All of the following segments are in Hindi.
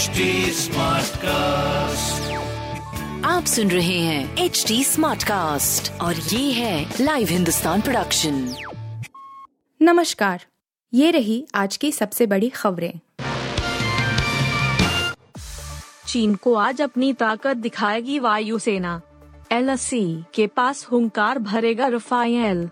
HD कास्ट आप सुन रहे हैं एच डी स्मार्ट कास्ट और ये है लाइव हिंदुस्तान प्रोडक्शन नमस्कार। ये रही आज की सबसे बड़ी खबरें। चीन को आज अपनी ताकत दिखाएगी वायुसेना। एल के पास हुंकार भरेगा रफायल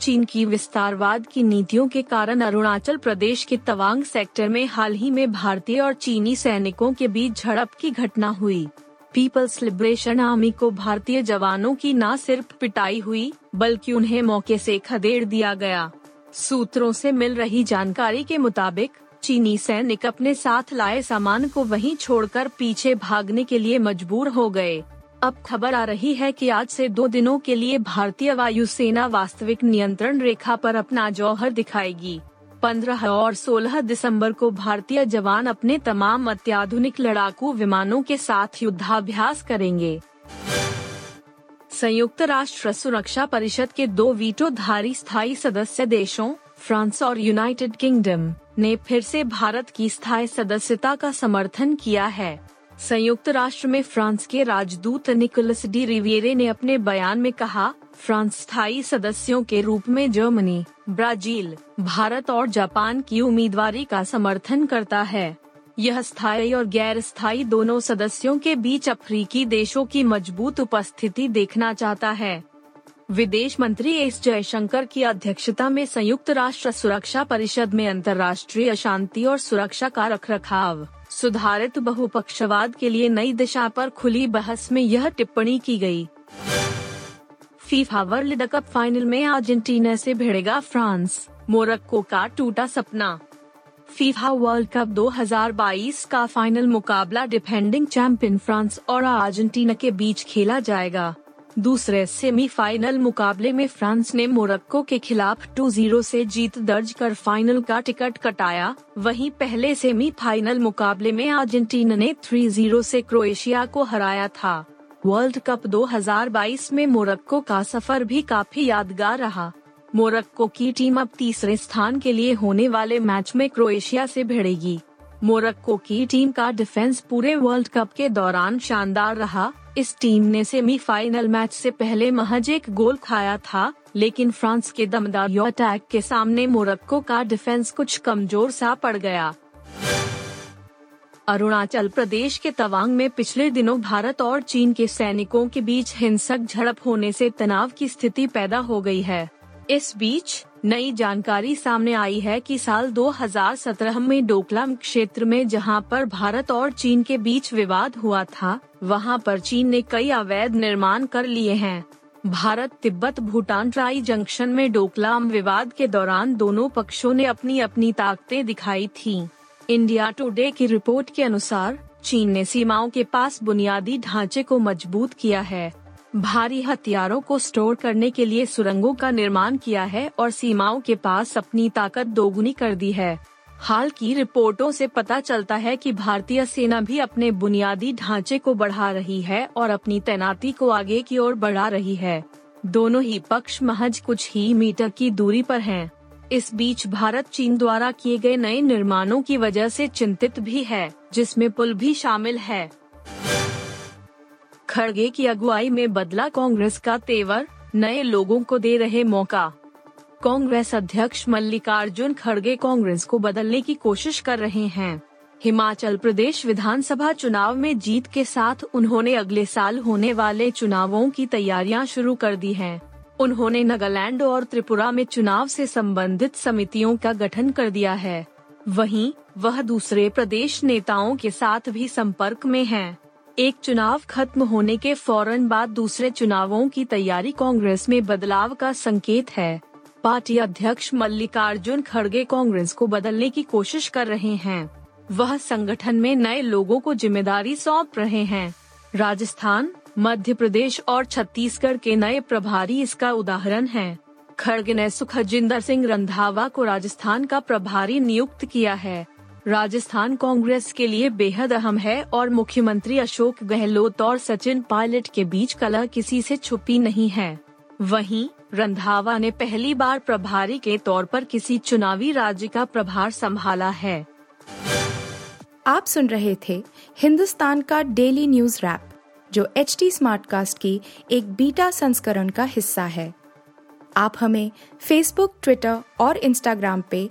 चीन की विस्तारवाद की नीतियों के कारण अरुणाचल प्रदेश के तवांग सेक्टर में हाल ही में भारतीय और चीनी सैनिकों के बीच झड़प की घटना हुई। पीपल्स लिबरेशन आर्मी को भारतीय जवानों की न सिर्फ़ पिटाई हुई, बल्कि उन्हें मौके से खदेड़ दिया गया। सूत्रों से मिल रही जानकारी के मुताबिक, चीनी सैनिक अपने साथ लाए सामान को वहीं छोड़कर पीछे भागने के लिए मजबूर हो गए। अब खबर आ रही है कि आज से दो दिनों के लिए भारतीय वायुसेना वास्तविक नियंत्रण रेखा पर अपना जौहर दिखाएगी। 15 और 16 दिसंबर को भारतीय जवान अपने तमाम अत्याधुनिक लड़ाकू विमानों के साथ युद्धाभ्यास करेंगे। संयुक्त राष्ट्र सुरक्षा परिषद के दो वीटोधारी स्थायी सदस्य देशों, फ्रांस और यूनाइटेड किंगडम, ने फिर से भारत की स्थायी सदस्यता का समर्थन किया है। संयुक्त राष्ट्र में फ्रांस के राजदूत निकोलस डी रिवियरे ने अपने बयान में कहा, फ्रांस स्थायी सदस्यों के रूप में जर्मनी, ब्राज़ील, भारत और जापान की उम्मीदवारी का समर्थन करता है। यह स्थायी और गैर स्थायी दोनों सदस्यों के बीच अफ्रीकी देशों की मज़बूत उपस्थिति देखना चाहता है। विदेश मंत्री एस जयशंकर की अध्यक्षता में संयुक्त राष्ट्र सुरक्षा परिषद में अंतर्राष्ट्रीय शांति और सुरक्षा का रखरखाव। सुधारित बहुपक्षवाद के लिए नई दिशा पर खुली बहस में यह टिप्पणी की गई। फीफा वर्ल्ड कप फाइनल में अर्जेंटीना से भिड़ेगा फ्रांस। मोरक्को का टूटा सपना। फीफा वर्ल्ड कप 2022 का फाइनल मुकाबला डिफेंडिंग चैंपियन फ्रांस और अर्जेंटीना के बीच खेला जाएगा। दूसरे सेमीफाइनल मुकाबले में फ्रांस ने मोरक्को के खिलाफ 2-0 से जीत दर्ज कर फाइनल का टिकट कटाया। वहीं पहले सेमीफाइनल मुकाबले में अर्जेंटीना ने 3-0 से क्रोएशिया को हराया था। वर्ल्ड कप 2022 में मोरक्को का सफ़र भी काफ़ी यादगार रहा। मोरक्को की टीम अब तीसरे स्थान के लिए होने वाले मैच में क्रोएशिया से भिड़ेगी। मोरक्को की टीम का डिफेंस पूरे वर्ल्ड कप के दौरान शानदार रहा। इस टीम ने सेमीफाइनल मैच से पहले महज एक गोल खाया था, लेकिन फ्रांस के दमदार अटैक के सामने मोरक्को का डिफेंस कुछ कमज़ोर सा पड़ गया। अरुणाचल प्रदेश के तवांग में पिछले दिनों भारत और चीन के सैनिकों के बीच हिंसक झड़प होने से तनाव की स्थिति पैदा हो गई है। इस बीच नई जानकारी सामने आई है कि साल 2017 में डोकलाम क्षेत्र में जहाँ पर भारत और चीन के बीच विवाद हुआ था, वहाँ पर चीन ने कई अवैध निर्माण कर लिए हैं Bharat Tibet Bhutan tri junction में डोकलाम विवाद के दौरान दोनों पक्षों ने अपनी अपनी ताकतें दिखाई थीं। इंडिया टुडे की रिपोर्ट के अनुसार, चीन ने सीमाओं के पास बुनियादी ढांचे को मज़बूत किया है भारी हथियारों को स्टोर करने के लिए सुरंगों का निर्माण किया है और सीमाओं के पास अपनी ताकत दोगुनी कर दी है। हाल की रिपोर्टों से पता चलता है कि भारतीय सेना भी अपने बुनियादी ढांचे को बढ़ा रही है और अपनी तैनाती को आगे की ओर बढ़ा रही है। दोनों ही पक्ष महज कुछ ही मीटर की दूरी पर हैं। इस बीच भारत चीन द्वारा किए गए नए निर्माणों की वजह से चिंतित भी है, जिसमें पुल भी शामिल है। खड़गे की अगुवाई में बदला कांग्रेस का तेवर, नए लोगों को दे रहे मौका कांग्रेस अध्यक्ष मल्लिकार्जुन खड़गे कांग्रेस को बदलने की कोशिश कर रहे हैं हिमाचल प्रदेश विधानसभा चुनाव में जीत के साथ उन्होंने अगले साल होने वाले चुनावों की तैयारियाँ शुरू कर दी हैं। उन्होंने नागालैंड और त्रिपुरा में चुनाव से संबंधित समितियों का गठन कर दिया है वहीं, वह दूसरे प्रदेश नेताओं के साथ भी संपर्क में हैं। एक चुनाव खत्म होने के फ़ौरन बाद दूसरे चुनावों की तैयारी कांग्रेस में बदलाव का संकेत है। पार्टी अध्यक्ष मल्लिकार्जुन खड़गे कांग्रेस को बदलने की कोशिश कर रहे हैं। वह संगठन में नए लोगों को ज़िम्मेदारी सौंप रहे हैं। राजस्थान, मध्य प्रदेश और छत्तीसगढ़ के नए प्रभारी इसका उदाहरण है। खड़गे ने सुखजिंदर सिंह रंधावा को राजस्थान का प्रभारी नियुक्त किया है। राजस्थान कांग्रेस के लिए बेहद अहम है और मुख्यमंत्री अशोक गहलोत और सचिन पायलट के बीच कला किसी से छुपी नहीं है। वहीं, रंधावा ने पहली बार प्रभारी के तौर पर किसी चुनावी राज्य का प्रभार संभाला है। आप सुन रहे थे हिंदुस्तान का डेली न्यूज़ रैप, जो एच टी स्मार्टकास्ट की एक बीटा संस्करण का हिस्सा है। आप हमें फेसबुक ट्विटर और इंस्टाग्राम पे